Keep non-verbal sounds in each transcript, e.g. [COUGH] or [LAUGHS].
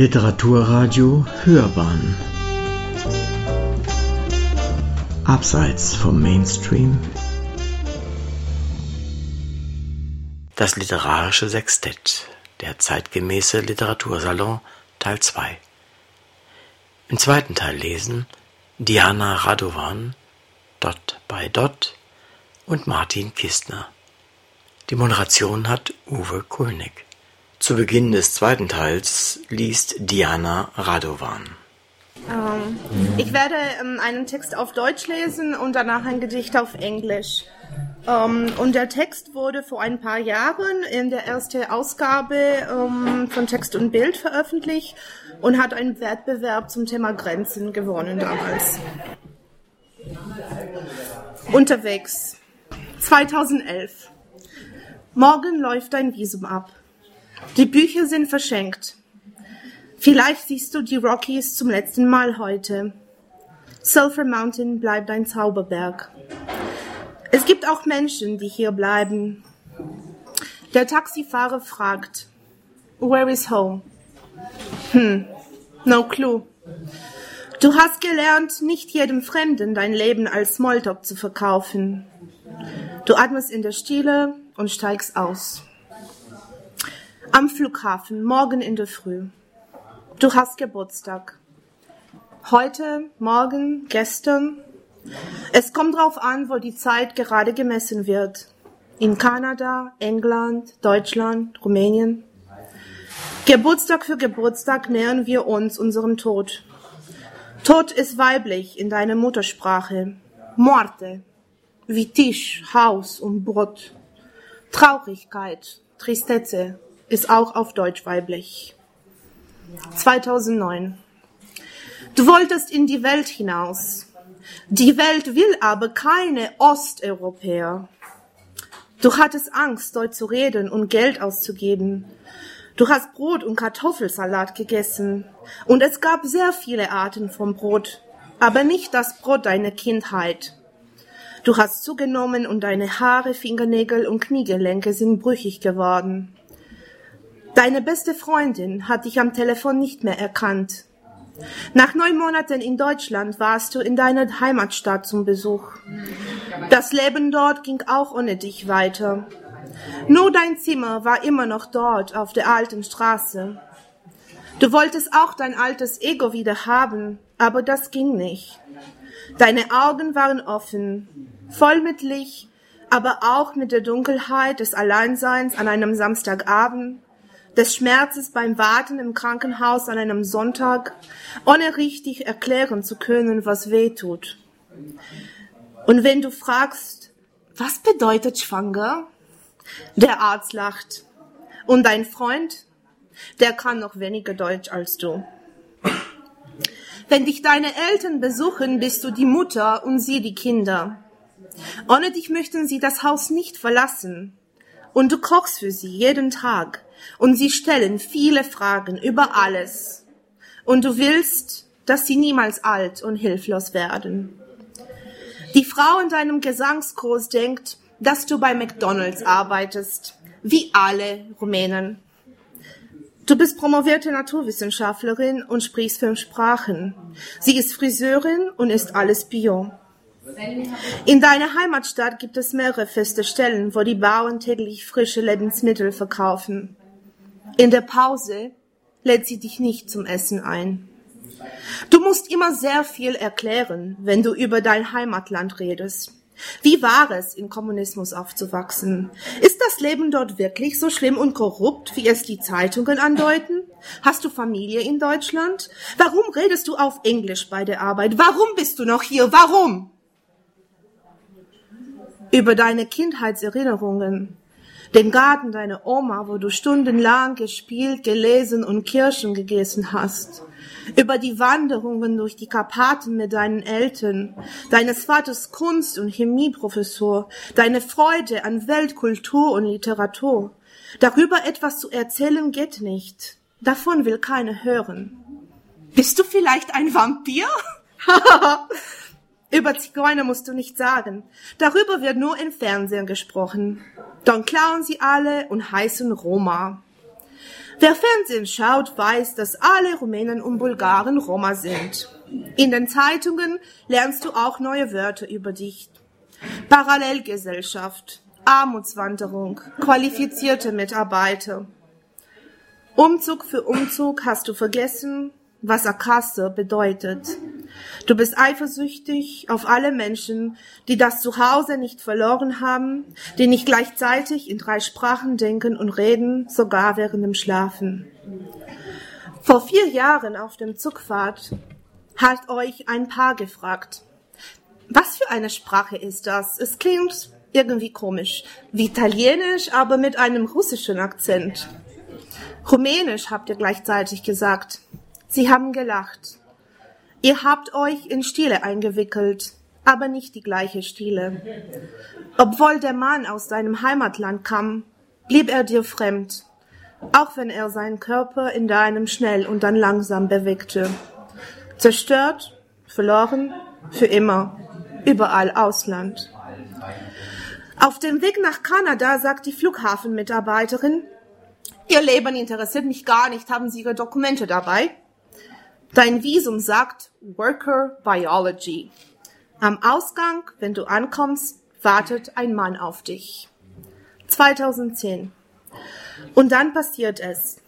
Literaturradio Hörbahn Abseits vom Mainstream Das literarische Sextett Der zeitgemäße Literatursalon Teil 2 Im zweiten Teil lesen Diana Radovan Dot by Dot und Martin Kistner. Die Moderation hat Uwe Kulnig. Zu Beginn des zweiten Teils liest Diana Radovan. Ähm, ich werde ähm, einen Text auf Deutsch lesen und danach ein Gedicht auf Englisch. Ähm, und der Text wurde vor ein paar Jahren in der ersten Ausgabe ähm, von Text und Bild veröffentlicht und hat einen Wettbewerb zum Thema Grenzen gewonnen damals. Unterwegs. 2011. Morgen läuft dein Visum ab. Die Bücher sind verschenkt. Vielleicht siehst du die Rockies zum letzten Mal heute. Sulphur Mountain bleibt ein Zauberberg. Es gibt auch Menschen, die hier bleiben. Der Taxifahrer fragt, Where is home? Hm, no clue. Du hast gelernt, nicht jedem Fremden dein Leben als Smalltalk zu verkaufen. Du atmest in der Stille und steigst aus. Am Flughafen, morgen in der Früh. Du hast Geburtstag. Heute, morgen, gestern. Es kommt drauf an, wo die Zeit gerade gemessen wird. In Kanada, England, Deutschland, Rumänien. Geburtstag für Geburtstag nähern wir uns unserem Tod. Tod ist weiblich in deiner Muttersprache. Morte, wie Tisch, Haus und Brot. Traurigkeit, Tristesse, ist auch auf Deutsch weiblich. 2009. Du wolltest in die Welt hinaus. Die Welt will aber keine Osteuropäer. Du hattest Angst, dort zu reden und Geld auszugeben. Du hast Brot und Kartoffelsalat gegessen. Und es gab sehr viele Arten von Brot, aber nicht das Brot deiner Kindheit. Du hast zugenommen und deine Haare, Fingernägel und Kniegelenke sind brüchig geworden. Deine beste Freundin hat dich am Telefon nicht mehr erkannt. Nach neun Monaten in Deutschland warst du in deiner Heimatstadt zum Besuch. Das Leben dort ging auch ohne dich weiter. Nur dein Zimmer war immer noch dort auf der alten Straße. Du wolltest auch dein altes Ego wieder haben, aber das ging nicht. Deine Augen waren offen, voll mit Licht, aber auch mit der Dunkelheit des Alleinseins an einem Samstagabend des Schmerzes beim Warten im Krankenhaus an einem Sonntag, ohne richtig erklären zu können, was weh tut. Und wenn du fragst, was bedeutet schwanger? Der Arzt lacht. Und dein Freund? Der kann noch weniger Deutsch als du. Wenn dich deine Eltern besuchen, bist du die Mutter und sie die Kinder. Ohne dich möchten sie das Haus nicht verlassen. Und du kochst für sie jeden Tag und sie stellen viele Fragen über alles. Und du willst, dass sie niemals alt und hilflos werden. Die Frau in deinem Gesangskurs denkt, dass du bei McDonald's arbeitest, wie alle Rumänen. Du bist promovierte Naturwissenschaftlerin und sprichst fünf Sprachen. Sie ist Friseurin und ist alles Bio. In deiner Heimatstadt gibt es mehrere feste Stellen, wo die Bauern täglich frische Lebensmittel verkaufen. In der Pause lädt sie dich nicht zum Essen ein. Du musst immer sehr viel erklären, wenn du über dein Heimatland redest. Wie war es, in Kommunismus aufzuwachsen? Ist das Leben dort wirklich so schlimm und korrupt, wie es die Zeitungen andeuten? Hast du Familie in Deutschland? Warum redest du auf Englisch bei der Arbeit? Warum bist du noch hier? Warum? Über deine Kindheitserinnerungen den Garten deiner Oma, wo du stundenlang gespielt, gelesen und Kirschen gegessen hast, über die Wanderungen durch die Karpaten mit deinen Eltern, deines Vaters Kunst- und Chemieprofessor, deine Freude an Weltkultur und Literatur. Darüber etwas zu erzählen geht nicht. Davon will keiner hören. Bist du vielleicht ein Vampir? [LAUGHS] Über Zigeuner musst du nicht sagen. Darüber wird nur im Fernsehen gesprochen. Dann klauen sie alle und heißen Roma. Wer Fernsehen schaut, weiß, dass alle Rumänen und Bulgaren Roma sind. In den Zeitungen lernst du auch neue Wörter über dich. Parallelgesellschaft, Armutswanderung, qualifizierte Mitarbeiter. Umzug für Umzug hast du vergessen, was Akasse bedeutet. Du bist eifersüchtig auf alle Menschen, die das Zuhause nicht verloren haben, die nicht gleichzeitig in drei Sprachen denken und reden, sogar während dem Schlafen. Vor vier Jahren auf dem Zugfahrt hat euch ein Paar gefragt, was für eine Sprache ist das? Es klingt irgendwie komisch, wie Italienisch, aber mit einem russischen Akzent. Rumänisch habt ihr gleichzeitig gesagt. Sie haben gelacht. Ihr habt euch in Stile eingewickelt, aber nicht die gleiche Stile. Obwohl der Mann aus deinem Heimatland kam, blieb er dir fremd, auch wenn er seinen Körper in deinem schnell und dann langsam bewegte. Zerstört, verloren, für immer, überall Ausland. Auf dem Weg nach Kanada sagt die Flughafenmitarbeiterin, Ihr Leben interessiert mich gar nicht, haben Sie Ihre Dokumente dabei? Dein Visum sagt Worker Biology. Am Ausgang, wenn du ankommst, wartet ein Mann auf dich. 2010. Und dann passiert es.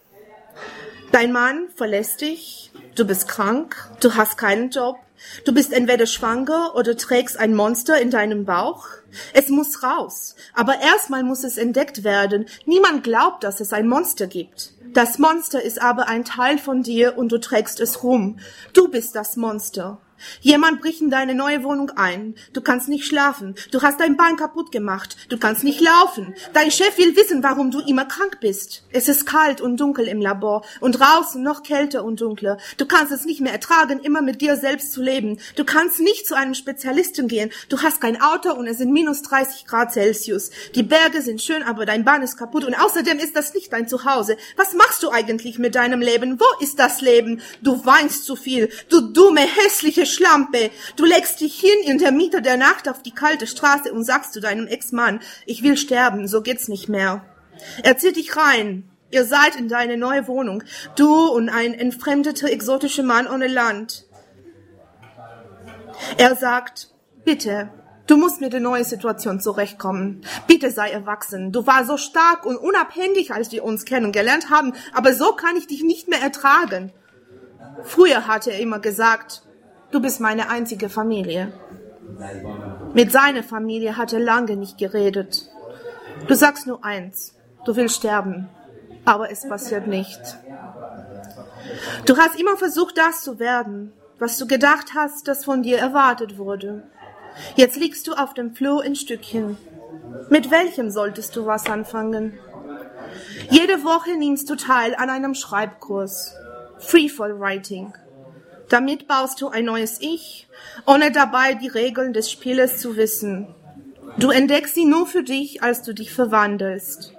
Dein Mann verlässt dich, du bist krank, du hast keinen Job, du bist entweder schwanger oder trägst ein Monster in deinem Bauch. Es muss raus. Aber erstmal muss es entdeckt werden. Niemand glaubt, dass es ein Monster gibt. Das Monster ist aber ein Teil von dir und du trägst es rum. Du bist das Monster. Jemand bricht in deine neue Wohnung ein. Du kannst nicht schlafen. Du hast dein Bein kaputt gemacht. Du kannst nicht laufen. Dein Chef will wissen, warum du immer krank bist. Es ist kalt und dunkel im Labor und draußen noch kälter und dunkler. Du kannst es nicht mehr ertragen, immer mit dir selbst zu leben. Du kannst nicht zu einem Spezialisten gehen. Du hast kein Auto und es sind minus 30 Grad Celsius. Die Berge sind schön, aber dein Bahn ist kaputt und außerdem ist das nicht dein Zuhause. Was machst du eigentlich mit deinem Leben? Wo ist das Leben? Du weinst zu viel. Du dumme, hässliche Schlampe. Du legst dich hin in der Mitte der Nacht auf die kalte Straße und sagst zu deinem Ex-Mann, ich will sterben, so geht's nicht mehr. Er zieht dich rein. Ihr seid in deine neue Wohnung. Du und ein entfremdeter, exotischer Mann ohne Land. Er sagt, bitte, du musst mit der neuen Situation zurechtkommen. Bitte sei erwachsen. Du warst so stark und unabhängig, als wir uns kennengelernt haben, aber so kann ich dich nicht mehr ertragen. Früher hatte er immer gesagt, Du bist meine einzige Familie. Mit seiner Familie hat er lange nicht geredet. Du sagst nur eins, du willst sterben, aber es passiert nicht. Du hast immer versucht, das zu werden, was du gedacht hast, das von dir erwartet wurde. Jetzt liegst du auf dem Floh in Stückchen. Mit welchem solltest du was anfangen? Jede Woche nimmst du teil an einem Schreibkurs. Freefall Writing. Damit baust du ein neues Ich, ohne dabei die Regeln des Spieles zu wissen. Du entdeckst sie nur für dich, als du dich verwandelst.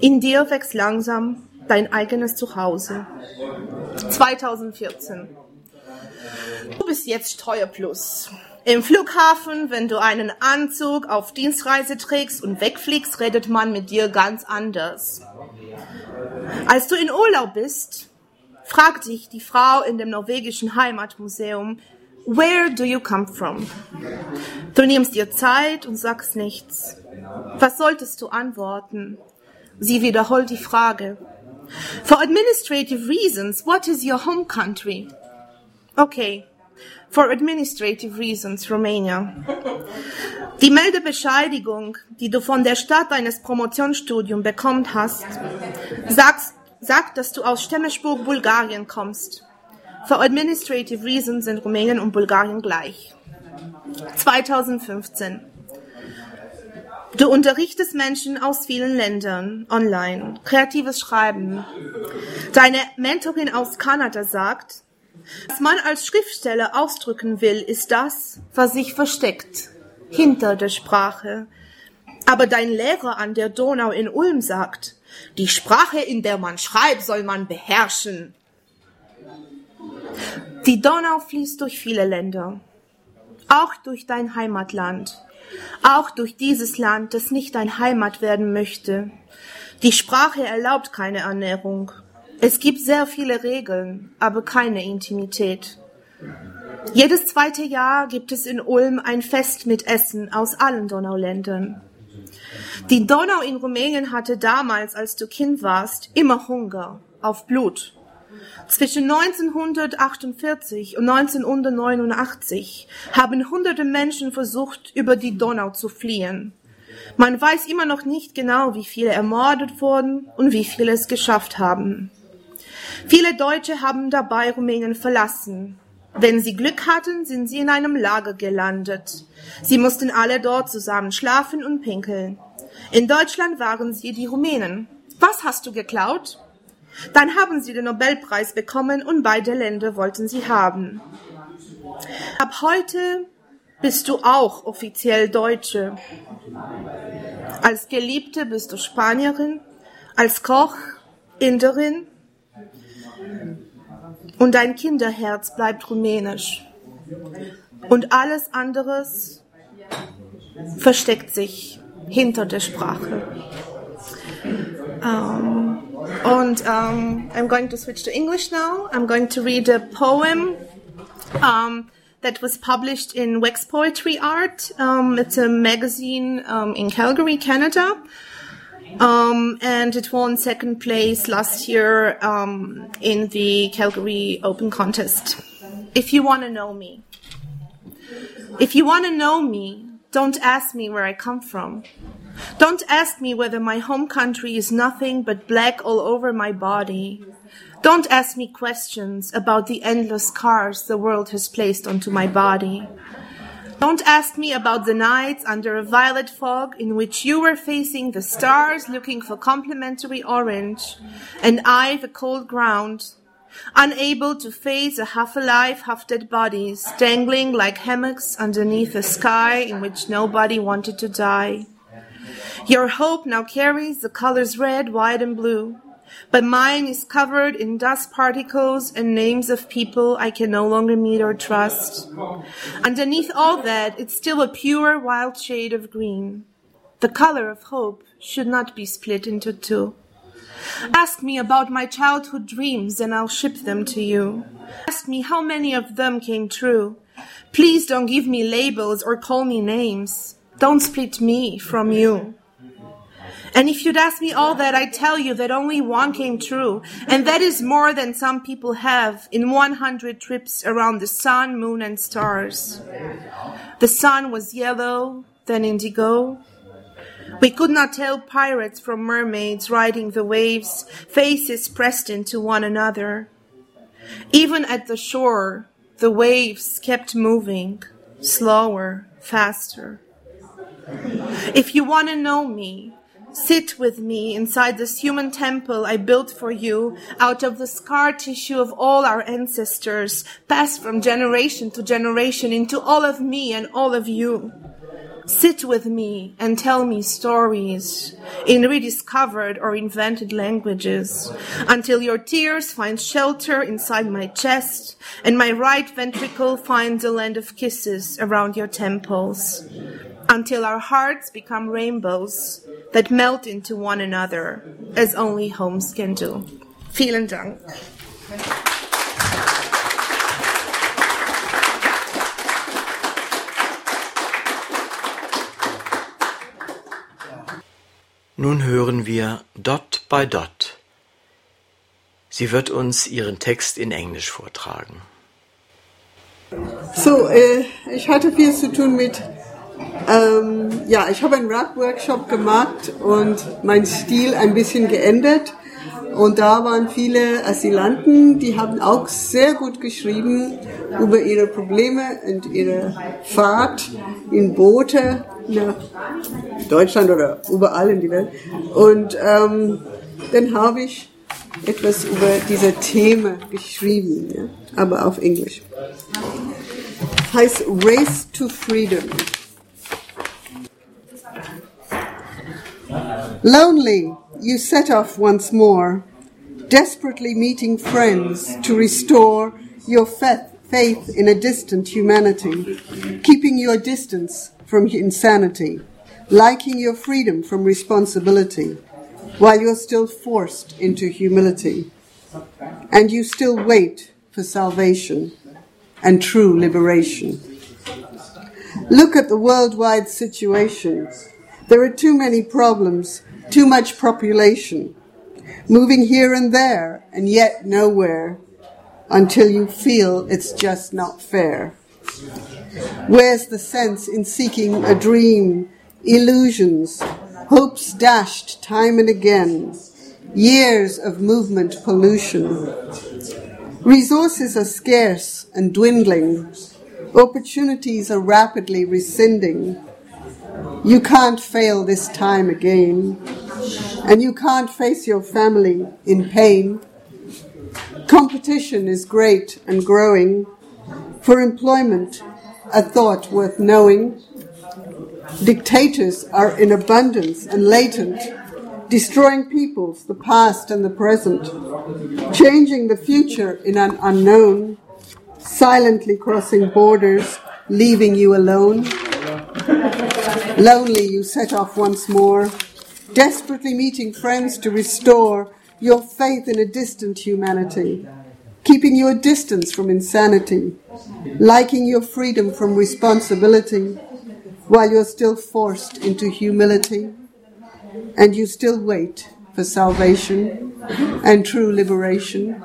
In dir wächst langsam dein eigenes Zuhause. 2014. Du bist jetzt Steuerplus. Im Flughafen, wenn du einen Anzug auf Dienstreise trägst und wegfliegst, redet man mit dir ganz anders. Als du in Urlaub bist, fragt dich die Frau in dem norwegischen Heimatmuseum, Where do you come from? Du nimmst dir Zeit und sagst nichts. Was solltest du antworten? Sie wiederholt die Frage. For administrative reasons, what is your home country? Okay. For administrative reasons, Romania. Die Meldebescheidigung, die du von der Stadt deines Promotionsstudiums bekommen hast, sagst, sagt, dass du aus Stemmesburg, Bulgarien kommst. For administrative reasons sind Rumänien und Bulgarien gleich. 2015. Du unterrichtest Menschen aus vielen Ländern online. Kreatives Schreiben. Deine Mentorin aus Kanada sagt, was man als Schriftsteller ausdrücken will, ist das, was sich versteckt hinter der Sprache. Aber dein Lehrer an der Donau in Ulm sagt, die Sprache, in der man schreibt, soll man beherrschen. Die Donau fließt durch viele Länder, auch durch dein Heimatland, auch durch dieses Land, das nicht dein Heimat werden möchte. Die Sprache erlaubt keine Ernährung. Es gibt sehr viele Regeln, aber keine Intimität. Jedes zweite Jahr gibt es in Ulm ein Fest mit Essen aus allen Donauländern. Die Donau in Rumänien hatte damals, als du Kind warst, immer Hunger auf Blut. Zwischen 1948 und 1989 haben hunderte Menschen versucht, über die Donau zu fliehen. Man weiß immer noch nicht genau, wie viele ermordet wurden und wie viele es geschafft haben. Viele Deutsche haben dabei Rumänien verlassen. Wenn sie Glück hatten, sind sie in einem Lager gelandet. Sie mussten alle dort zusammen schlafen und pinkeln. In Deutschland waren sie die Rumänen. Was hast du geklaut? Dann haben sie den Nobelpreis bekommen und beide Länder wollten sie haben. Ab heute bist du auch offiziell Deutsche. Als Geliebte bist du Spanierin, als Koch Inderin und dein Kinderherz bleibt rumänisch. Und alles anderes versteckt sich hinter der Sprache. Um, and um, I'm going to switch to English now. I'm going to read a poem um, that was published in Wax Poetry Art. Um, it's a magazine in Calgary, Canada. Um, and it won second place last year um, in the Calgary Open Contest. If you want to know me, if you want to know me, don't ask me where I come from. Don't ask me whether my home country is nothing but black all over my body. Don't ask me questions about the endless scars the world has placed onto my body. Don't ask me about the nights under a violet fog in which you were facing the stars looking for complimentary orange, and I the cold ground, unable to face a half alive, half dead bodies dangling like hammocks underneath a sky in which nobody wanted to die. Your hope now carries the colors red, white, and blue, but mine is covered in dust particles and names of people I can no longer meet or trust. Underneath all that, it's still a pure, wild shade of green. The color of hope should not be split into two. Ask me about my childhood dreams and I'll ship them to you. Ask me how many of them came true. Please don't give me labels or call me names. Don't split me from you. And if you'd ask me all that, I'd tell you that only one came true. And that is more than some people have in 100 trips around the sun, moon, and stars. The sun was yellow, then indigo. We could not tell pirates from mermaids riding the waves, faces pressed into one another. Even at the shore, the waves kept moving, slower, faster. If you want to know me, Sit with me inside this human temple I built for you out of the scar tissue of all our ancestors, passed from generation to generation into all of me and all of you. Sit with me and tell me stories in rediscovered or invented languages until your tears find shelter inside my chest and my right ventricle finds a land of kisses around your temples until our hearts become rainbows that melt into one another as only homes can do. Vielen Dank. Nun hören wir Dot by Dot. Sie wird uns ihren Text in Englisch vortragen. So, äh, ich hatte viel zu tun mit, ähm, ja, ich habe einen Rap-Workshop gemacht und meinen Stil ein bisschen geändert. Und da waren viele Asylanten, die haben auch sehr gut geschrieben über ihre Probleme und ihre Fahrt in Boote nach Deutschland oder überall in die Welt. Und ähm, dann habe ich etwas über diese Themen geschrieben, ja, aber auf Englisch. Heißt Race to Freedom. Lonely, you set off once more, desperately meeting friends to restore your faith in a distant humanity, keeping your distance from insanity, liking your freedom from responsibility, while you're still forced into humility. and you still wait for salvation and true liberation. Look at the worldwide situation. There are too many problems, too much population, moving here and there and yet nowhere until you feel it's just not fair. Where's the sense in seeking a dream, illusions, hopes dashed time and again, years of movement pollution? Resources are scarce and dwindling. Opportunities are rapidly rescinding. You can't fail this time again. And you can't face your family in pain. Competition is great and growing. For employment, a thought worth knowing. Dictators are in abundance and latent, destroying peoples, the past and the present, changing the future in an unknown, silently crossing borders, leaving you alone. Lonely, you set off once more, desperately meeting friends to restore your faith in a distant humanity, keeping your distance from insanity, liking your freedom from responsibility, while you're still forced into humility, and you still wait for salvation and true liberation.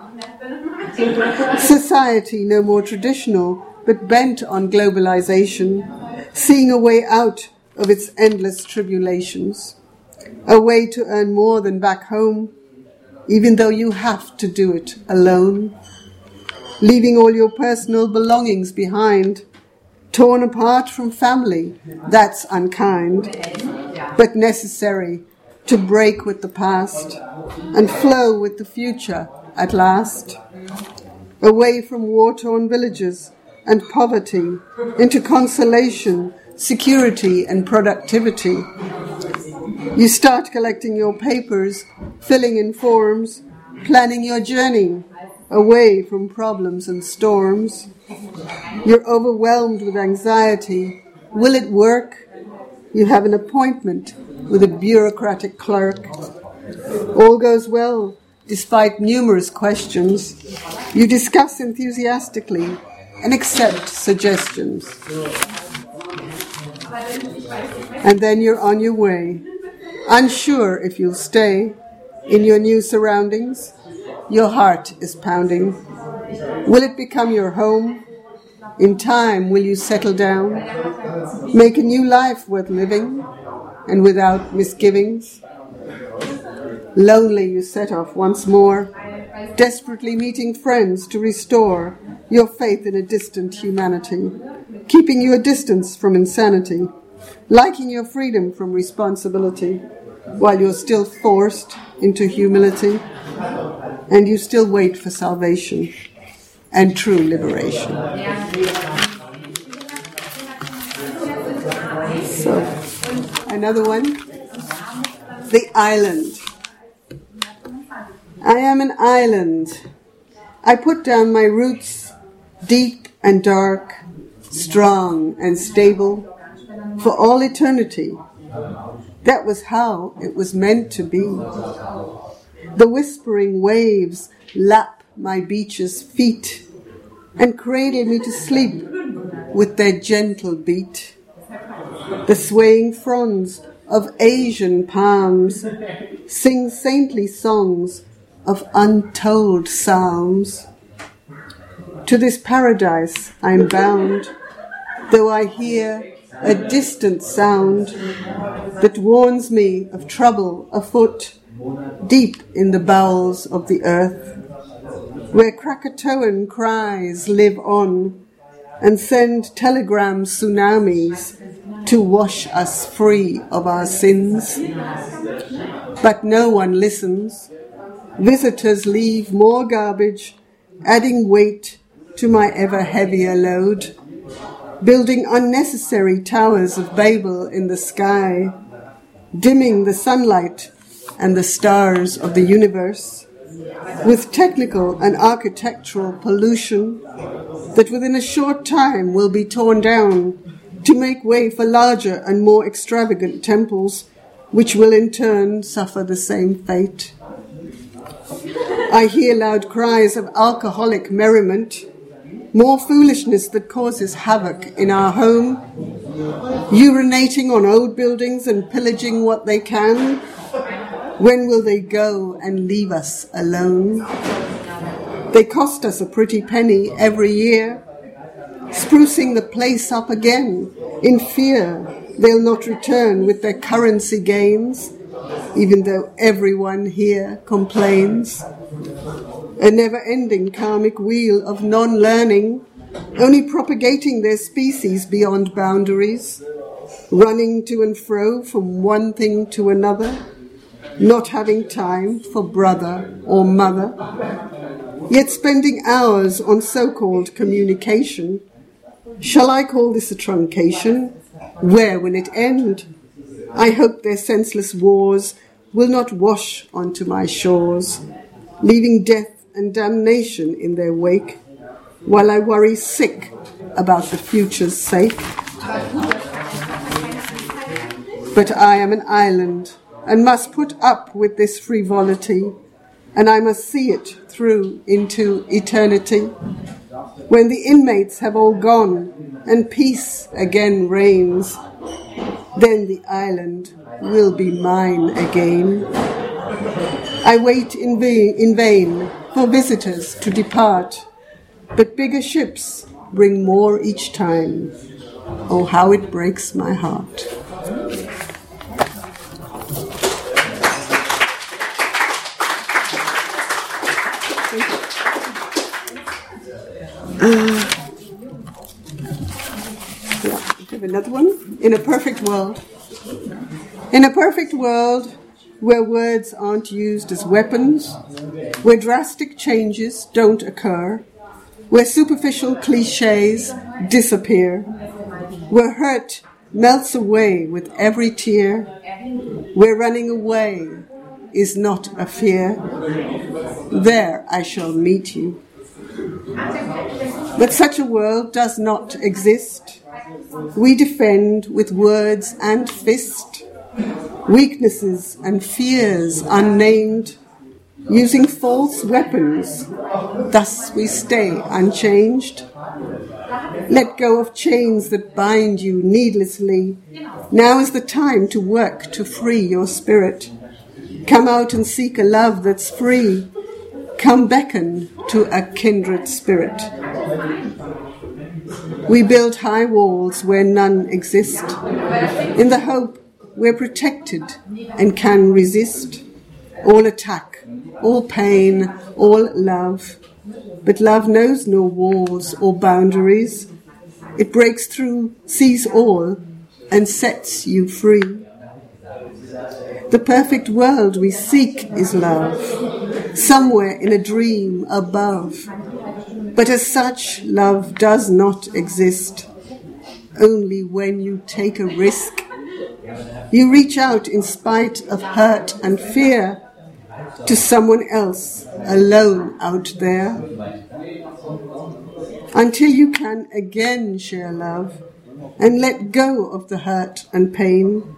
Society no more traditional, but bent on globalization, seeing a way out of its endless tribulations, a way to earn more than back home, even though you have to do it alone, leaving all your personal belongings behind, torn apart from family. That's unkind, but necessary to break with the past and flow with the future at last, away from war torn villages and poverty into consolation, security, and productivity. You start collecting your papers, filling in forms, planning your journey away from problems and storms. You're overwhelmed with anxiety. Will it work? You have an appointment with a bureaucratic clerk. All goes well despite numerous questions. You discuss enthusiastically and accept suggestions. And then you're on your way, unsure if you'll stay in your new surroundings. Your heart is pounding. Will it become your home? In time, will you settle down? Make a new life worth living and without misgivings? Lonely, you set off once more, desperately meeting friends to restore your faith in a distant humanity, keeping your distance from insanity, liking your freedom from responsibility, while you're still forced into humility, and you still wait for salvation and true liberation. So, another one the island. I am an island. I put down my roots deep and dark, strong and stable for all eternity. That was how it was meant to be. The whispering waves lap my beach's feet and cradle me to sleep with their gentle beat. The swaying fronds of Asian palms sing saintly songs of untold psalms. To this paradise I'm bound, though I hear a distant sound that warns me of trouble afoot deep in the bowels of the earth, where Krakatoan cries live on and send telegram tsunamis to wash us free of our sins. But no one listens. Visitors leave more garbage, adding weight to my ever heavier load, building unnecessary towers of Babel in the sky, dimming the sunlight and the stars of the universe, with technical and architectural pollution that within a short time will be torn down to make way for larger and more extravagant temples, which will in turn suffer the same fate. I hear loud cries of alcoholic merriment, more foolishness that causes havoc in our home, urinating on old buildings and pillaging what they can. When will they go and leave us alone? They cost us a pretty penny every year, sprucing the place up again in fear they'll not return with their currency gains, even though everyone here complains. A never ending karmic wheel of non learning, only propagating their species beyond boundaries, running to and fro from one thing to another, not having time for brother or mother, yet spending hours on so called communication. Shall I call this a truncation? Where will it end? I hope their senseless wars will not wash onto my shores, leaving death and damnation in their wake, while I worry sick about the future's sake. But I am an island and must put up with this frivolity, and I must see it through into eternity. When the inmates have all gone and peace again reigns, then the island will be mine again. I wait in vain, in vain for visitors to depart, but bigger ships bring more each time. Oh, how it breaks my heart. Ah. Yeah, have another one. In a perfect world. In a perfect world where words aren't used as weapons, where drastic changes don't occur, where superficial cliches disappear, where hurt melts away with every tear, where running away is not a fear, there I shall meet you. But such a world does not exist. We defend with words and fist weaknesses and fears unnamed, using false weapons. Thus we stay unchanged. Let go of chains that bind you needlessly. Now is the time to work to free your spirit. Come out and seek a love that's free. Come beckon to a kindred spirit. We build high walls where none exist, in the hope we're protected and can resist all attack, all pain, all love. But love knows no walls or boundaries. It breaks through, sees all, and sets you free. The perfect world we seek is love, somewhere in a dream above. But as such, love does not exist. Only when you take a risk, you reach out in spite of hurt and fear to someone else alone out there. Until you can again share love and let go of the hurt and pain,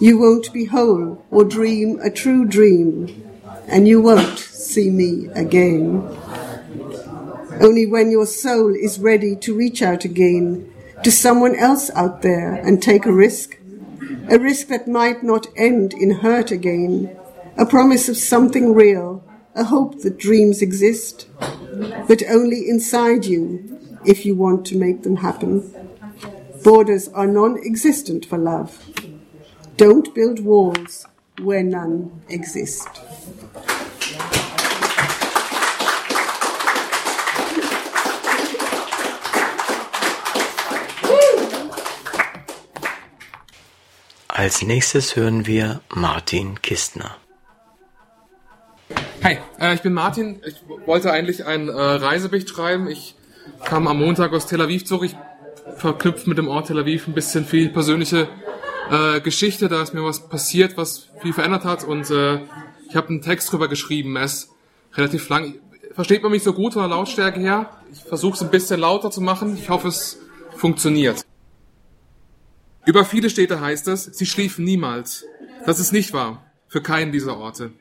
you won't be whole or dream a true dream, and you won't see me again. Only when your soul is ready to reach out again to someone else out there and take a risk, a risk that might not end in hurt again, a promise of something real, a hope that dreams exist, but only inside you if you want to make them happen. Borders are non existent for love. Don't build walls where none exist. Als nächstes hören wir Martin Kistner. Hi, äh, ich bin Martin. Ich wollte eigentlich einen äh, Reisebericht schreiben. Ich kam am Montag aus Tel Aviv zurück. Ich verknüpft mit dem Ort Tel Aviv ein bisschen viel persönliche äh, Geschichte. Da ist mir was passiert, was viel verändert hat. Und äh, ich habe einen Text drüber geschrieben. Er ist relativ lang. Versteht man mich so gut von der Lautstärke her? Ich versuche es ein bisschen lauter zu machen. Ich hoffe, es funktioniert. Über viele Städte heißt es, sie schliefen niemals. Das ist nicht wahr. Für keinen dieser Orte.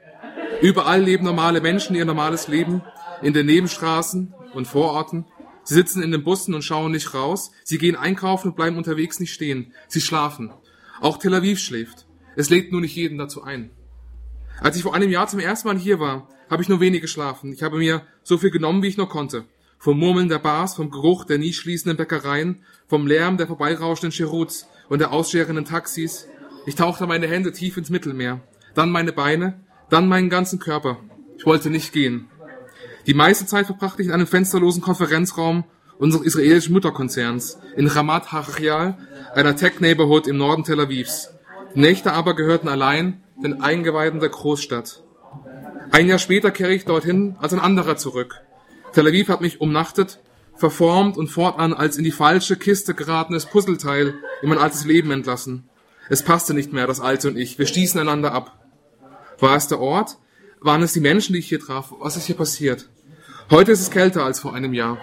Überall leben normale Menschen ihr normales Leben, in den Nebenstraßen und Vororten. Sie sitzen in den Bussen und schauen nicht raus. Sie gehen einkaufen und bleiben unterwegs nicht stehen. Sie schlafen. Auch Tel Aviv schläft. Es lädt nur nicht jeden dazu ein. Als ich vor einem Jahr zum ersten Mal hier war, habe ich nur wenig geschlafen. Ich habe mir so viel genommen, wie ich nur konnte. Vom Murmeln der Bars, vom Geruch der nie schließenden Bäckereien, vom Lärm der vorbeirauschenden Cheruts und der ausscherenden Taxis. Ich tauchte meine Hände tief ins Mittelmeer, dann meine Beine, dann meinen ganzen Körper. Ich wollte nicht gehen. Die meiste Zeit verbrachte ich in einem fensterlosen Konferenzraum unseres israelischen Mutterkonzerns in Ramat Hachal, einer Tech-Neighborhood im Norden Tel Avivs. Die Nächte aber gehörten allein den Eingeweihten der Großstadt. Ein Jahr später kehre ich dorthin als ein anderer zurück. Tel Aviv hat mich umnachtet, verformt und fortan als in die falsche Kiste geratenes Puzzleteil in mein altes Leben entlassen. Es passte nicht mehr, das Alte und ich. Wir stießen einander ab. War es der Ort? Waren es die Menschen, die ich hier traf? Was ist hier passiert? Heute ist es kälter als vor einem Jahr.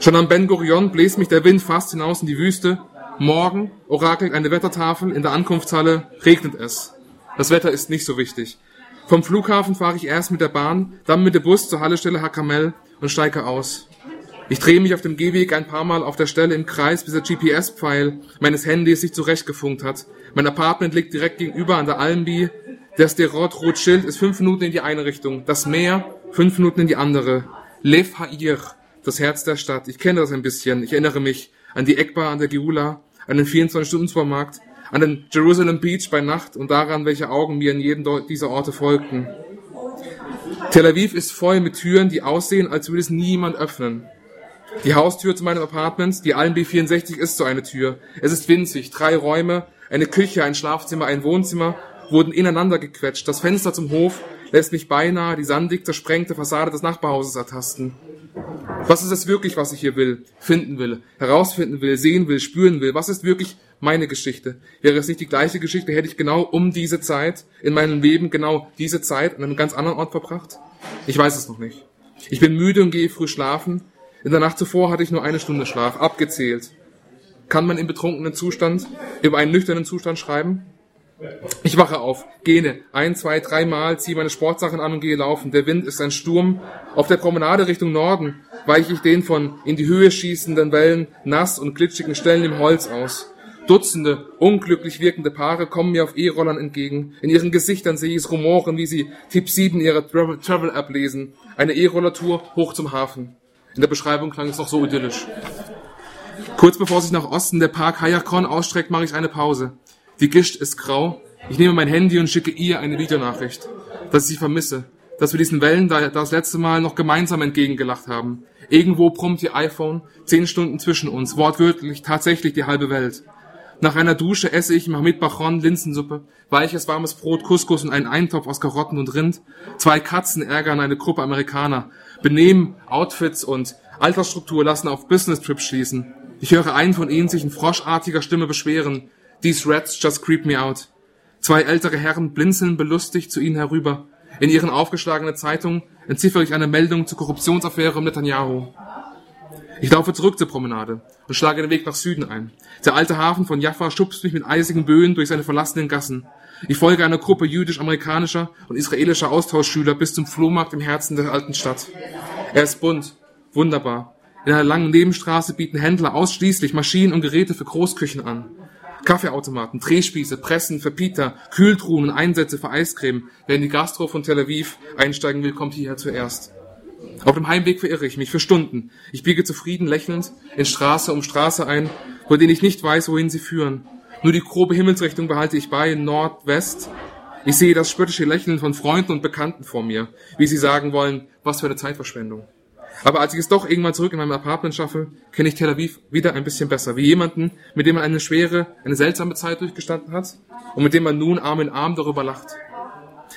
Schon am Ben Gurion bläst mich der Wind fast hinaus in die Wüste. Morgen orakelt eine Wettertafel in der Ankunftshalle, regnet es. Das Wetter ist nicht so wichtig. Vom Flughafen fahre ich erst mit der Bahn, dann mit dem Bus zur Haltestelle Hakamel und steige aus. Ich drehe mich auf dem Gehweg ein paar Mal auf der Stelle im Kreis, bis der GPS-Pfeil meines Handys sich zurechtgefunkt hat. Mein Apartment liegt direkt gegenüber an der Almby. Der Sterot-Rotschild ist fünf Minuten in die eine Richtung. Das Meer fünf Minuten in die andere. Lev Ha'ir, das Herz der Stadt. Ich kenne das ein bisschen. Ich erinnere mich an die Eckbar an der Geula, an den 24-Stunden-Supermarkt, an den Jerusalem Beach bei Nacht und daran, welche Augen mir in jedem dieser Orte folgten. Tel Aviv ist voll mit Türen, die aussehen, als würde es niemand öffnen. Die Haustür zu meinem Apartment, die Alm B64 ist so eine Tür. Es ist winzig, drei Räume, eine Küche, ein Schlafzimmer, ein Wohnzimmer wurden ineinander gequetscht. Das Fenster zum Hof lässt mich beinahe die sandig zersprengte Fassade des Nachbarhauses ertasten. Was ist es wirklich, was ich hier will, finden will, herausfinden will, sehen will, spüren will? Was ist wirklich meine Geschichte? Wäre es nicht die gleiche Geschichte, hätte ich genau um diese Zeit in meinem Leben genau diese Zeit an einem ganz anderen Ort verbracht? Ich weiß es noch nicht. Ich bin müde und gehe früh schlafen. In der Nacht zuvor hatte ich nur eine Stunde Schlaf, abgezählt. Kann man im betrunkenen Zustand über einen nüchternen Zustand schreiben? Ich wache auf, gähne, ein, zwei, dreimal, ziehe meine Sportsachen an und gehe laufen. Der Wind ist ein Sturm. Auf der Promenade Richtung Norden weiche ich den von in die Höhe schießenden Wellen nass und glitschigen Stellen im Holz aus. Dutzende unglücklich wirkende Paare kommen mir auf E-Rollern entgegen. In ihren Gesichtern sehe ich es rumoren, wie sie Tipp 7 ihrer Travel-App lesen. Eine E-Roller-Tour hoch zum Hafen. In der Beschreibung klang es noch so idyllisch. Kurz bevor sich nach Osten der Park Hayakon ausstreckt, mache ich eine Pause. Die Gischt ist grau. Ich nehme mein Handy und schicke ihr eine Videonachricht, dass ich sie vermisse, dass wir diesen Wellen da das letzte Mal noch gemeinsam entgegengelacht haben. Irgendwo brummt ihr iPhone, zehn Stunden zwischen uns, wortwörtlich tatsächlich die halbe Welt. Nach einer Dusche esse ich Mahmit Bachon Linsensuppe, weiches warmes Brot, Couscous und einen Eintopf aus Karotten und Rind. Zwei Katzen ärgern eine Gruppe Amerikaner. Benehmen, Outfits und Altersstruktur lassen auf Business Trips schließen. Ich höre einen von ihnen sich in froschartiger Stimme beschweren. These rats just creep me out. Zwei ältere Herren blinzeln belustigt zu ihnen herüber. In ihren aufgeschlagenen Zeitungen entziffere ich eine Meldung zur Korruptionsaffäre um Netanyahu. Ich laufe zurück zur Promenade und schlage den Weg nach Süden ein. Der alte Hafen von Jaffa schubst mich mit eisigen Böen durch seine verlassenen Gassen. Ich folge einer Gruppe jüdisch-amerikanischer und israelischer Austauschschüler bis zum Flohmarkt im Herzen der alten Stadt. Er ist bunt, wunderbar. In einer langen Nebenstraße bieten Händler ausschließlich Maschinen und Geräte für Großküchen an. Kaffeeautomaten, Drehspieße, Pressen für Pita, Kühltruhen und Einsätze für Eiscreme. Wer in die Gastro von Tel Aviv einsteigen will, kommt hierher zuerst. Auf dem Heimweg verirre ich mich für Stunden. Ich biege zufrieden lächelnd in Straße um Straße ein, vor denen ich nicht weiß, wohin sie führen. Nur die grobe Himmelsrichtung behalte ich bei, Nordwest. Ich sehe das spöttische Lächeln von Freunden und Bekannten vor mir, wie sie sagen wollen, was für eine Zeitverschwendung. Aber als ich es doch irgendwann zurück in meinem Apartment schaffe, kenne ich Tel Aviv wieder ein bisschen besser. Wie jemanden, mit dem man eine schwere, eine seltsame Zeit durchgestanden hat und mit dem man nun Arm in Arm darüber lacht.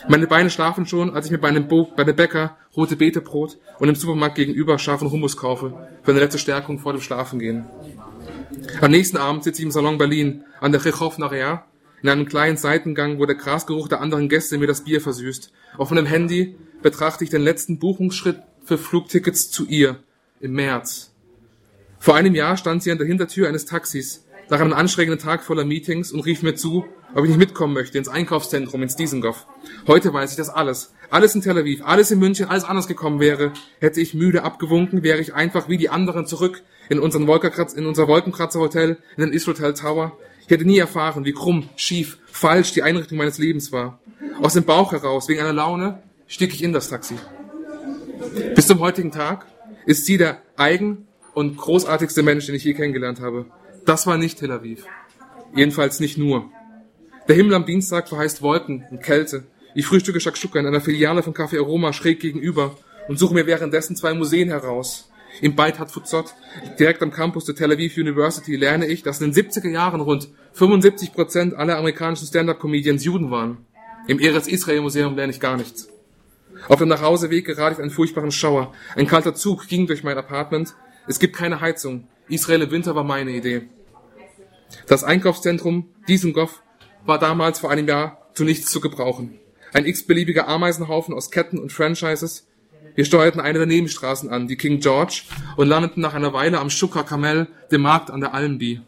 Meine Beine schlafen schon, als ich mir bei einem, Bo bei einem Bäcker rote Beetebrot und im Supermarkt gegenüber scharfen Hummus kaufe, für eine letzte Stärkung vor dem Schlafengehen. Am nächsten Abend sitze ich im Salon Berlin, an der Chechov Naria, in einem kleinen Seitengang, wo der Grasgeruch der anderen Gäste mir das Bier versüßt. Auf meinem Handy betrachte ich den letzten Buchungsschritt für Flugtickets zu ihr im März. Vor einem Jahr stand sie an der Hintertür eines Taxis nach einem anstrengenden Tag voller Meetings und rief mir zu, ob ich nicht mitkommen möchte ins Einkaufszentrum, ins Dizengoff. Heute weiß ich das alles. Alles in Tel Aviv, alles in München, alles anders gekommen wäre, hätte ich müde abgewunken, wäre ich einfach wie die anderen zurück in, unseren Wolkenkratz, in unser Wolkenkratzer-Hotel, in den Israel Tower. Ich hätte nie erfahren, wie krumm, schief, falsch die Einrichtung meines Lebens war. Aus dem Bauch heraus, wegen einer Laune, stieg ich in das Taxi. Bis zum heutigen Tag ist sie der eigen und großartigste Mensch, den ich je kennengelernt habe. Das war nicht Tel Aviv. Jedenfalls nicht nur. Der Himmel am Dienstag verheißt Wolken und Kälte. Ich frühstücke Shakshuka in einer Filiale von Café Aroma schräg gegenüber und suche mir währenddessen zwei Museen heraus. Im Beit Hatfutzot, direkt am Campus der Tel Aviv University, lerne ich, dass in den 70er Jahren rund 75 Prozent aller amerikanischen Stand-Up-Comedians Juden waren. Im Eretz Israel Museum lerne ich gar nichts. Auf dem Nachhauseweg gerate ich einen furchtbaren Schauer. Ein kalter Zug ging durch mein Apartment. Es gibt keine Heizung. Israel im Winter war meine Idee. Das Einkaufszentrum Dizengoff war damals vor einem Jahr zu nichts zu gebrauchen. Ein x-beliebiger Ameisenhaufen aus Ketten und Franchises. Wir steuerten eine der Nebenstraßen an, die King George, und landeten nach einer Weile am Shukra Kamel, dem Markt an der Allenby.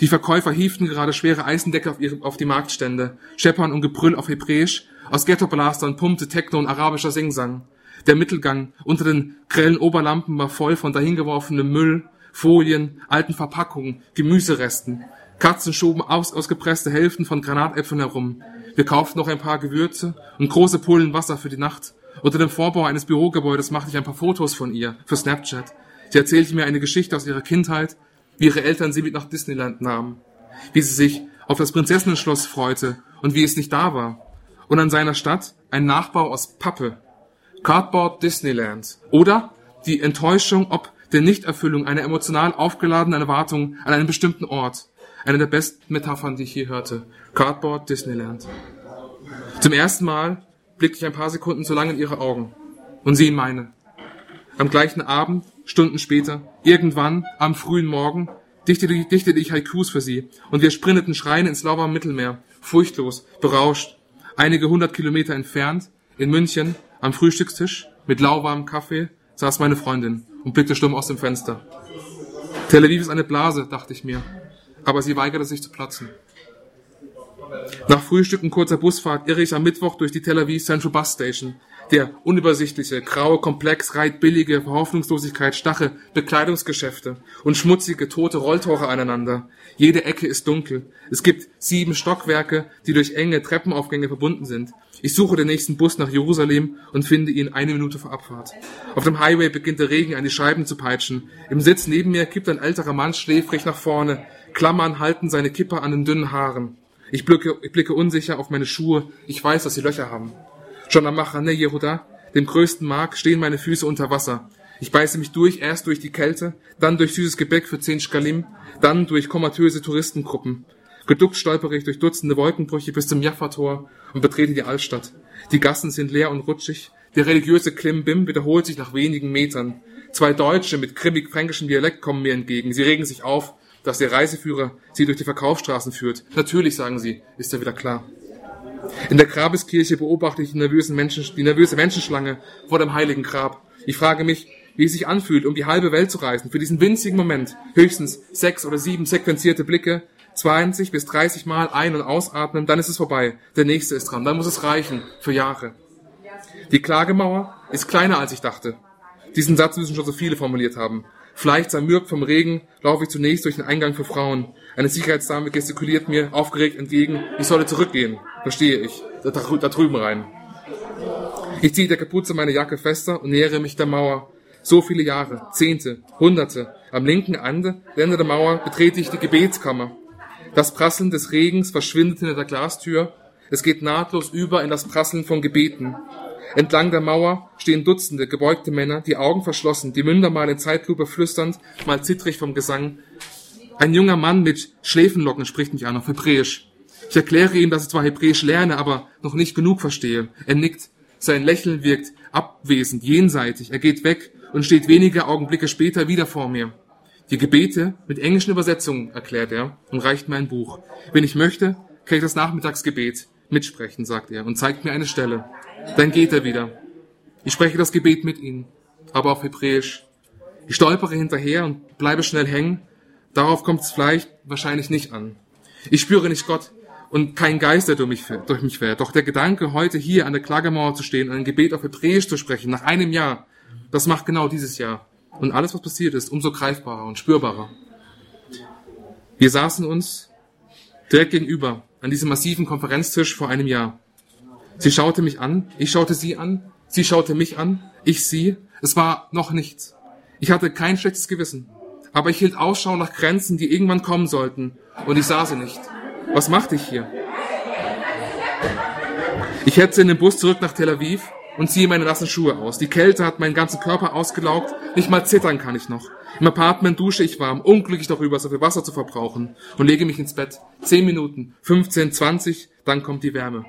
Die Verkäufer hieften gerade schwere Eisendecke auf, ihre, auf die Marktstände, Scheppern und Gebrüll auf Hebräisch, aus Ghetto-Blastern pumpte Techno und arabischer Singsang. Der Mittelgang unter den grellen Oberlampen war voll von dahingeworfenem Müll, Folien, alten Verpackungen, Gemüseresten. Katzen schoben aus, ausgepresste Hälften von Granatäpfeln herum. Wir kauften noch ein paar Gewürze und große Pullen Wasser für die Nacht. Unter dem Vorbau eines Bürogebäudes machte ich ein paar Fotos von ihr für Snapchat. Sie erzählte mir eine Geschichte aus ihrer Kindheit, wie ihre Eltern sie mit nach Disneyland nahmen, wie sie sich auf das Prinzessinnenschloss freute und wie es nicht da war. Und an seiner Stadt ein Nachbau aus Pappe. Cardboard Disneyland. Oder die Enttäuschung ob der Nichterfüllung einer emotional aufgeladenen Erwartung an einem bestimmten Ort. Eine der besten Metaphern, die ich je hörte. Cardboard Disneyland. Zum ersten Mal blickte ich ein paar Sekunden zu lang in ihre Augen und sie in meine. Am gleichen Abend, Stunden später, irgendwann, am frühen Morgen, dichtete, dichtete ich Haikus für sie und wir sprinteten schreien ins lauwarme Mittelmeer, furchtlos, berauscht, einige hundert Kilometer entfernt, in München, am Frühstückstisch, mit lauwarmem Kaffee, saß meine Freundin und blickte stumm aus dem Fenster. Tel Aviv ist eine Blase, dachte ich mir, aber sie weigerte sich zu platzen. Nach Frühstück und kurzer Busfahrt irre ich am Mittwoch durch die Tel Aviv Central Bus Station. Der unübersichtliche, graue Komplex reiht billige Verhoffnungslosigkeit, Stache, Bekleidungsgeschäfte und schmutzige, tote Rolltore aneinander. Jede Ecke ist dunkel. Es gibt sieben Stockwerke, die durch enge Treppenaufgänge verbunden sind. Ich suche den nächsten Bus nach Jerusalem und finde ihn eine Minute vor Abfahrt. Auf dem Highway beginnt der Regen an die Scheiben zu peitschen. Im Sitz neben mir kippt ein älterer Mann schläfrig nach vorne. Klammern halten seine Kipper an den dünnen Haaren. Ich blicke, ich blicke unsicher auf meine Schuhe. Ich weiß, dass sie Löcher haben. Schon am Machane Yehuda, dem größten Mark, stehen meine Füße unter Wasser. Ich beiße mich durch, erst durch die Kälte, dann durch süßes Gebäck für 10 Skalim, dann durch komatöse Touristengruppen. Geduckt stolpere ich durch Dutzende Wolkenbrüche bis zum Jaffa-Tor und betrete die Altstadt. Die Gassen sind leer und rutschig. Der religiöse Klimbim wiederholt sich nach wenigen Metern. Zwei Deutsche mit grimmig-fränkischem Dialekt kommen mir entgegen. Sie regen sich auf, dass der Reiseführer sie durch die Verkaufsstraßen führt. Natürlich, sagen sie, ist ja wieder klar. In der Grabeskirche beobachte ich die, nervösen Menschen, die nervöse Menschenschlange vor dem heiligen Grab. Ich frage mich, wie es sich anfühlt, um die halbe Welt zu reisen, für diesen winzigen Moment. Höchstens sechs oder sieben sequenzierte Blicke, 20 bis 30 Mal ein- und ausatmen, dann ist es vorbei. Der nächste ist dran. Dann muss es reichen für Jahre. Die Klagemauer ist kleiner als ich dachte. Diesen Satz müssen schon so viele formuliert haben. Vielleicht zermürbt vom Regen, laufe ich zunächst durch den Eingang für Frauen. Eine Sicherheitsdame gestikuliert mir aufgeregt entgegen, ich solle zurückgehen. Verstehe ich. Da, da drüben rein. Ich ziehe der Kapuze meine Jacke fester und nähere mich der Mauer. So viele Jahre, Zehnte, Hunderte. Am linken Ende, Ende der Mauer betrete ich die Gebetskammer. Das Prasseln des Regens verschwindet hinter der Glastür. Es geht nahtlos über in das Prasseln von Gebeten. Entlang der Mauer stehen Dutzende gebeugte Männer, die Augen verschlossen, die Münder mal in Zeitlupe flüsternd, mal zittrig vom Gesang. Ein junger Mann mit Schläfenlocken spricht mich an auf Hebräisch. Ich erkläre ihm, dass ich zwar Hebräisch lerne, aber noch nicht genug verstehe. Er nickt. Sein Lächeln wirkt abwesend, jenseitig. Er geht weg und steht wenige Augenblicke später wieder vor mir. Die Gebete mit englischen Übersetzungen, erklärt er und reicht mir ein Buch. Wenn ich möchte, kann ich das Nachmittagsgebet mitsprechen, sagt er und zeigt mir eine Stelle. Dann geht er wieder. Ich spreche das Gebet mit ihm, aber auf Hebräisch. Ich stolpere hinterher und bleibe schnell hängen. Darauf kommt es vielleicht wahrscheinlich nicht an. Ich spüre nicht Gott und kein Geist, der durch mich, fährt, durch mich fährt. Doch der Gedanke, heute hier an der Klagemauer zu stehen und ein Gebet auf Hebräisch zu sprechen, nach einem Jahr, das macht genau dieses Jahr. Und alles, was passiert ist, umso greifbarer und spürbarer. Wir saßen uns direkt gegenüber an diesem massiven Konferenztisch vor einem Jahr. Sie schaute mich an, ich schaute sie an, sie schaute mich an, ich sie. Es war noch nichts. Ich hatte kein schlechtes Gewissen. Aber ich hielt Ausschau nach Grenzen, die irgendwann kommen sollten, und ich sah sie nicht. Was machte ich hier? Ich hetze in den Bus zurück nach Tel Aviv und ziehe meine nassen Schuhe aus. Die Kälte hat meinen ganzen Körper ausgelaugt, nicht mal zittern kann ich noch. Im Apartment dusche ich warm, unglücklich darüber, so viel Wasser zu verbrauchen und lege mich ins Bett. Zehn Minuten, 15, 20, dann kommt die Wärme.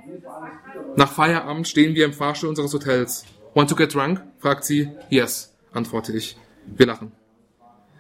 Nach Feierabend stehen wir im Fahrstuhl unseres Hotels. Want to get drunk? fragt sie. Yes, antworte ich. Wir lachen.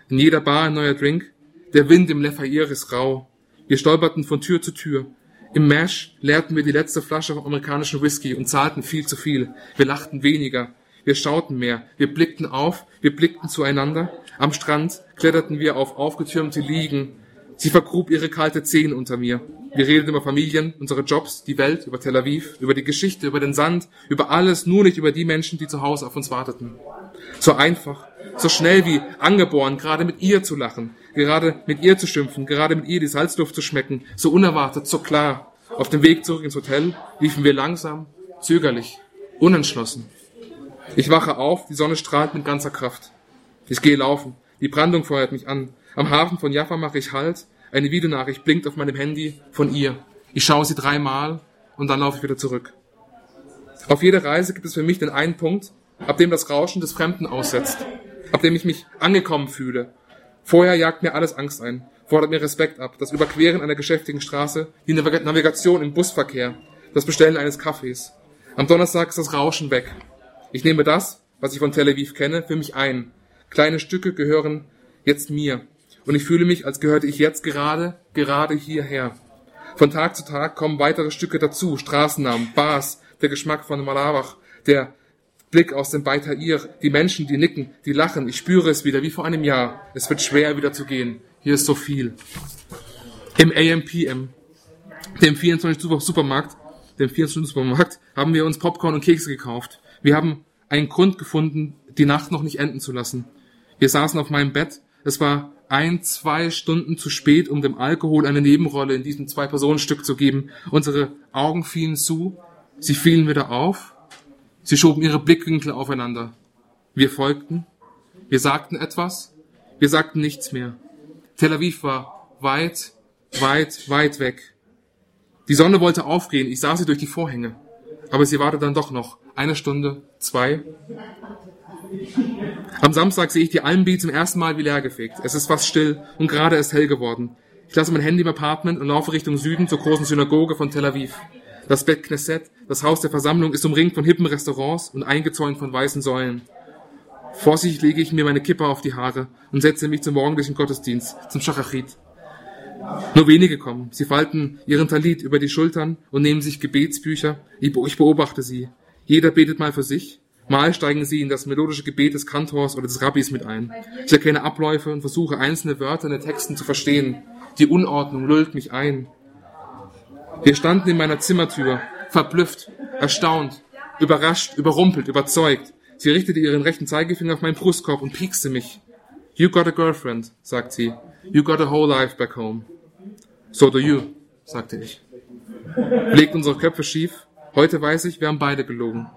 In jeder Bar ein neuer Drink. Der Wind im Lefayette ist rau. Wir stolperten von Tür zu Tür. Im Mash leerten wir die letzte Flasche vom amerikanischen Whisky und zahlten viel zu viel. Wir lachten weniger. Wir schauten mehr. Wir blickten auf. Wir blickten zueinander. Am Strand kletterten wir auf aufgetürmte Liegen. Sie vergrub ihre kalte Zehen unter mir. Wir redeten über Familien, unsere Jobs, die Welt, über Tel Aviv, über die Geschichte, über den Sand, über alles, nur nicht über die Menschen, die zu Hause auf uns warteten. So einfach, so schnell wie angeboren, gerade mit ihr zu lachen, gerade mit ihr zu schimpfen, gerade mit ihr die Salzluft zu schmecken, so unerwartet, so klar. Auf dem Weg zurück ins Hotel liefen wir langsam, zögerlich, unentschlossen. Ich wache auf, die Sonne strahlt mit ganzer Kraft. Ich gehe laufen, die Brandung feuert mich an. Am Hafen von Jaffa mache ich Halt, eine Videonachricht blinkt auf meinem Handy von ihr. Ich schaue sie dreimal und dann laufe ich wieder zurück. Auf jeder Reise gibt es für mich den einen Punkt, ab dem das Rauschen des Fremden aussetzt, ab dem ich mich angekommen fühle. Vorher jagt mir alles Angst ein, fordert mir Respekt ab, das Überqueren einer geschäftigen Straße, die Navigation im Busverkehr, das Bestellen eines Kaffees. Am Donnerstag ist das Rauschen weg. Ich nehme das, was ich von Tel Aviv kenne, für mich ein. Kleine Stücke gehören jetzt mir. Und ich fühle mich, als gehörte ich jetzt gerade, gerade hierher. Von Tag zu Tag kommen weitere Stücke dazu, Straßennamen, Bars, der Geschmack von Malawach, der Blick aus dem Beitair, die Menschen, die nicken, die lachen. Ich spüre es wieder wie vor einem Jahr. Es wird schwer wieder zu gehen. Hier ist so viel. Im AMPM, dem 24 Supermarkt, dem 24 Supermarkt, haben wir uns Popcorn und Kekse gekauft. Wir haben einen Grund gefunden, die Nacht noch nicht enden zu lassen. Wir saßen auf meinem Bett. Es war ein, zwei Stunden zu spät, um dem Alkohol eine Nebenrolle in diesem Zwei-Personen-Stück zu geben. Unsere Augen fielen zu. Sie fielen wieder auf. Sie schoben ihre Blickwinkel aufeinander. Wir folgten. Wir sagten etwas. Wir sagten nichts mehr. Tel Aviv war weit, weit, weit weg. Die Sonne wollte aufgehen. Ich sah sie durch die Vorhänge. Aber sie wartete dann doch noch. Eine Stunde, zwei. Am Samstag sehe ich die Almbi zum ersten Mal wie leer gefegt. Es ist fast still und gerade ist hell geworden. Ich lasse mein Handy im Apartment und laufe Richtung Süden zur großen Synagoge von Tel Aviv. Das Bett Knesset, das Haus der Versammlung, ist umringt von hippen Restaurants und eingezäunt von weißen Säulen. Vorsichtig lege ich mir meine Kippe auf die Haare und setze mich zum morgendlichen Gottesdienst, zum Schachachit. Nur wenige kommen. Sie falten ihren Talit über die Schultern und nehmen sich Gebetsbücher. Ich beobachte sie. Jeder betet mal für sich. Mal steigen sie in das melodische Gebet des Kantors oder des Rabbis mit ein. Ich erkenne Abläufe und versuche einzelne Wörter in den Texten zu verstehen. Die Unordnung lullt mich ein. Wir standen in meiner Zimmertür, verblüfft, erstaunt, überrascht, überrumpelt, überzeugt. Sie richtete ihren rechten Zeigefinger auf meinen Brustkorb und piekste mich. You got a girlfriend, sagt sie. You got a whole life back home. So do you, sagte ich. Legt unsere Köpfe schief. Heute weiß ich, wir haben beide gelogen.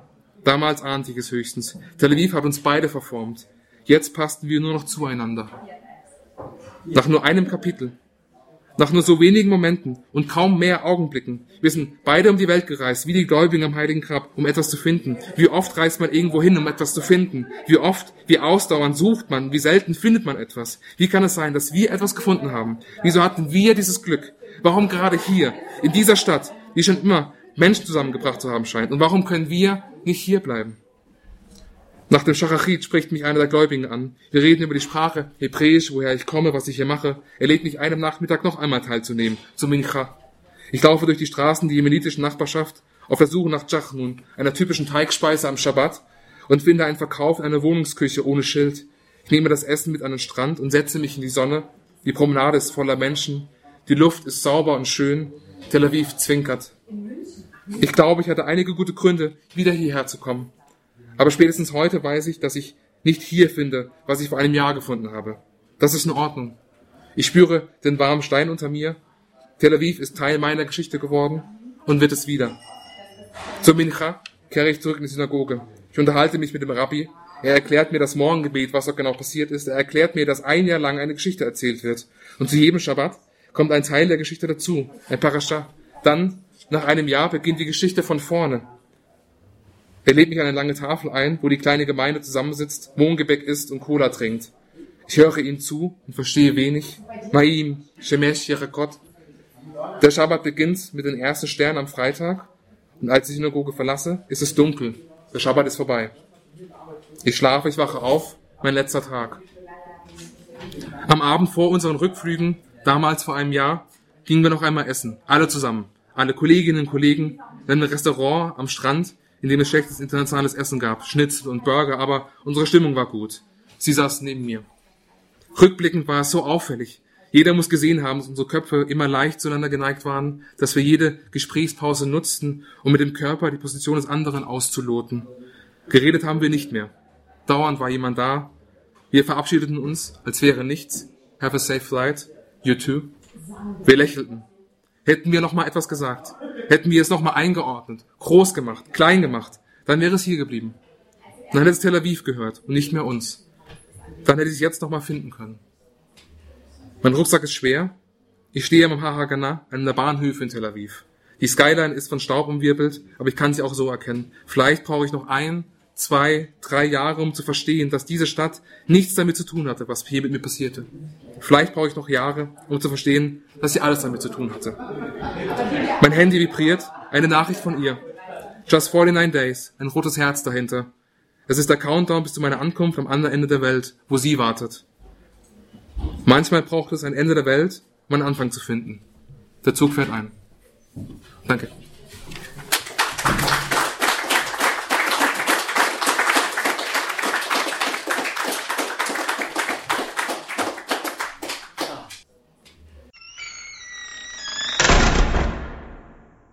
Damals ahnte ich es höchstens. Tel Aviv hat uns beide verformt. Jetzt passten wir nur noch zueinander. Nach nur einem Kapitel, nach nur so wenigen Momenten und kaum mehr Augenblicken. Wir sind beide um die Welt gereist, wie die Gläubigen am Heiligen Grab, um etwas zu finden. Wie oft reist man irgendwo hin, um etwas zu finden? Wie oft, wie ausdauernd sucht man, wie selten findet man etwas? Wie kann es sein, dass wir etwas gefunden haben? Wieso hatten wir dieses Glück? Warum gerade hier, in dieser Stadt, die schon immer Menschen zusammengebracht zu haben scheint? Und warum können wir nicht hier bleiben? Nach dem Schachachit spricht mich einer der Gläubigen an. Wir reden über die Sprache, Hebräisch, woher ich komme, was ich hier mache. Er lädt mich einem Nachmittag noch einmal teilzunehmen, zum Mincha. Ich laufe durch die Straßen der jemenitischen Nachbarschaft auf der Suche nach Jachnun, einer typischen Teigspeise am Schabbat, und finde einen Verkauf in einer Wohnungsküche ohne Schild. Ich nehme das Essen mit an den Strand und setze mich in die Sonne. Die Promenade ist voller Menschen. Die Luft ist sauber und schön. Tel Aviv zwinkert. Ich glaube, ich hatte einige gute Gründe, wieder hierher zu kommen. Aber spätestens heute weiß ich, dass ich nicht hier finde, was ich vor einem Jahr gefunden habe. Das ist in Ordnung. Ich spüre den warmen Stein unter mir. Tel Aviv ist Teil meiner Geschichte geworden und wird es wieder. Zur Mincha kehre ich zurück in die Synagoge. Ich unterhalte mich mit dem Rabbi. Er erklärt mir das Morgengebet, was dort genau passiert ist. Er erklärt mir, dass ein Jahr lang eine Geschichte erzählt wird. Und zu jedem Schabbat kommt ein Teil der Geschichte dazu, ein Parascha. Dann, nach einem Jahr, beginnt die Geschichte von vorne. Er lädt mich an eine lange Tafel ein, wo die kleine Gemeinde zusammensitzt, Mohngebäck isst und Cola trinkt. Ich höre ihm zu und verstehe wenig. Maim, Shemesh, Yerakot. Der Schabbat beginnt mit den ersten Sternen am Freitag und als ich die Synagoge verlasse, ist es dunkel. Der Schabbat ist vorbei. Ich schlafe, ich wache auf, mein letzter Tag. Am Abend vor unseren Rückflügen, damals vor einem Jahr, gingen wir noch einmal essen. Alle zusammen. Alle Kolleginnen und Kollegen in einem Restaurant am Strand, in dem es schlechtes internationales Essen gab. Schnitzel und Burger, aber unsere Stimmung war gut. Sie saßen neben mir. Rückblickend war es so auffällig. Jeder muss gesehen haben, dass unsere Köpfe immer leicht zueinander geneigt waren, dass wir jede Gesprächspause nutzten, um mit dem Körper die Position des anderen auszuloten. Geredet haben wir nicht mehr. Dauernd war jemand da. Wir verabschiedeten uns, als wäre nichts. Have a safe flight. You too. Wir lächelten. Hätten wir noch mal etwas gesagt, hätten wir es noch mal eingeordnet, groß gemacht, klein gemacht, dann wäre es hier geblieben. Dann hätte es Tel Aviv gehört und nicht mehr uns. Dann hätte ich es jetzt noch mal finden können. Mein Rucksack ist schwer. Ich stehe am Hahagana, einem der Bahnhöfe in Tel Aviv. Die Skyline ist von Staub umwirbelt, aber ich kann sie auch so erkennen. Vielleicht brauche ich noch ein, zwei, drei Jahre, um zu verstehen, dass diese Stadt nichts damit zu tun hatte, was hier mit mir passierte. Vielleicht brauche ich noch Jahre, um zu verstehen, dass sie alles damit zu tun hatte. Mein Handy vibriert, eine Nachricht von ihr. Just 49 days, ein rotes Herz dahinter. Es ist der Countdown bis zu meiner Ankunft am anderen Ende der Welt, wo sie wartet. Manchmal braucht es ein Ende der Welt, um einen Anfang zu finden. Der Zug fährt ein. Danke.